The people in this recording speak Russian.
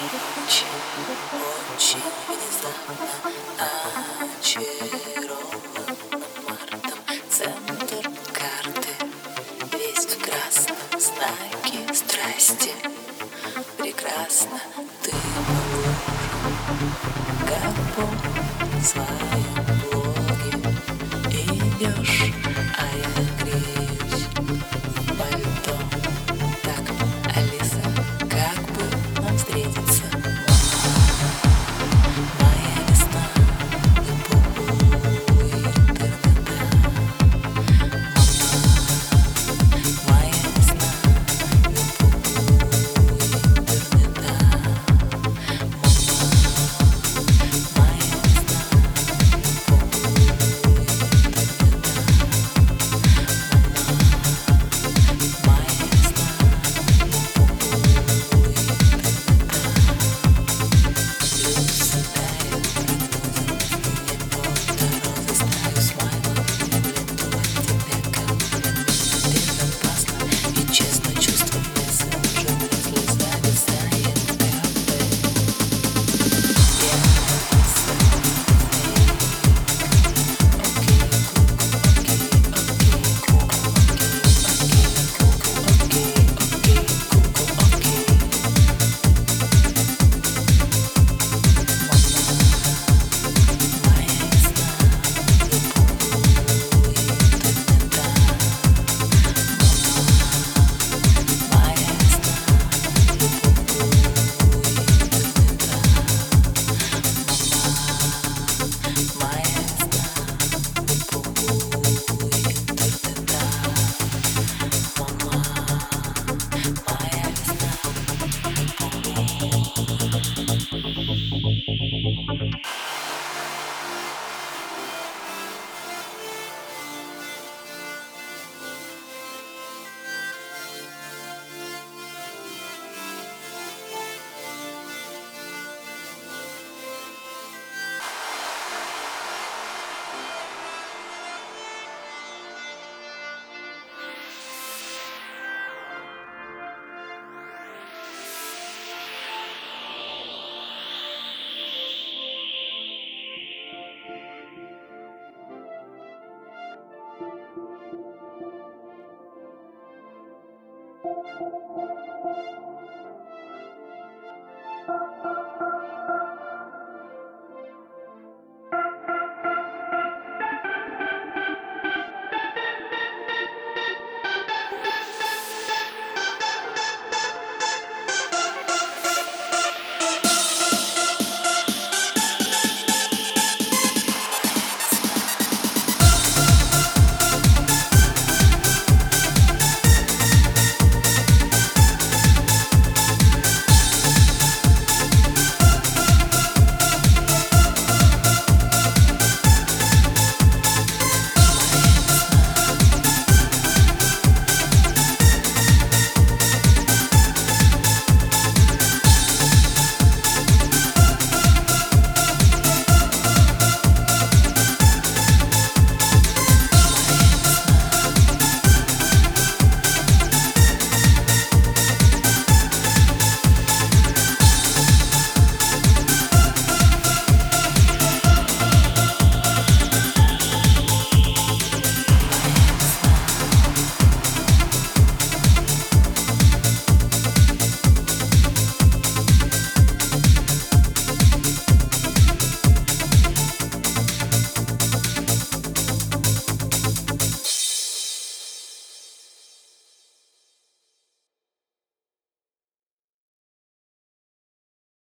очень, очень внезапно очарован мартом Центр карты весь в красном знаке страсти Прекрасно ты как по своем блоге Идешь.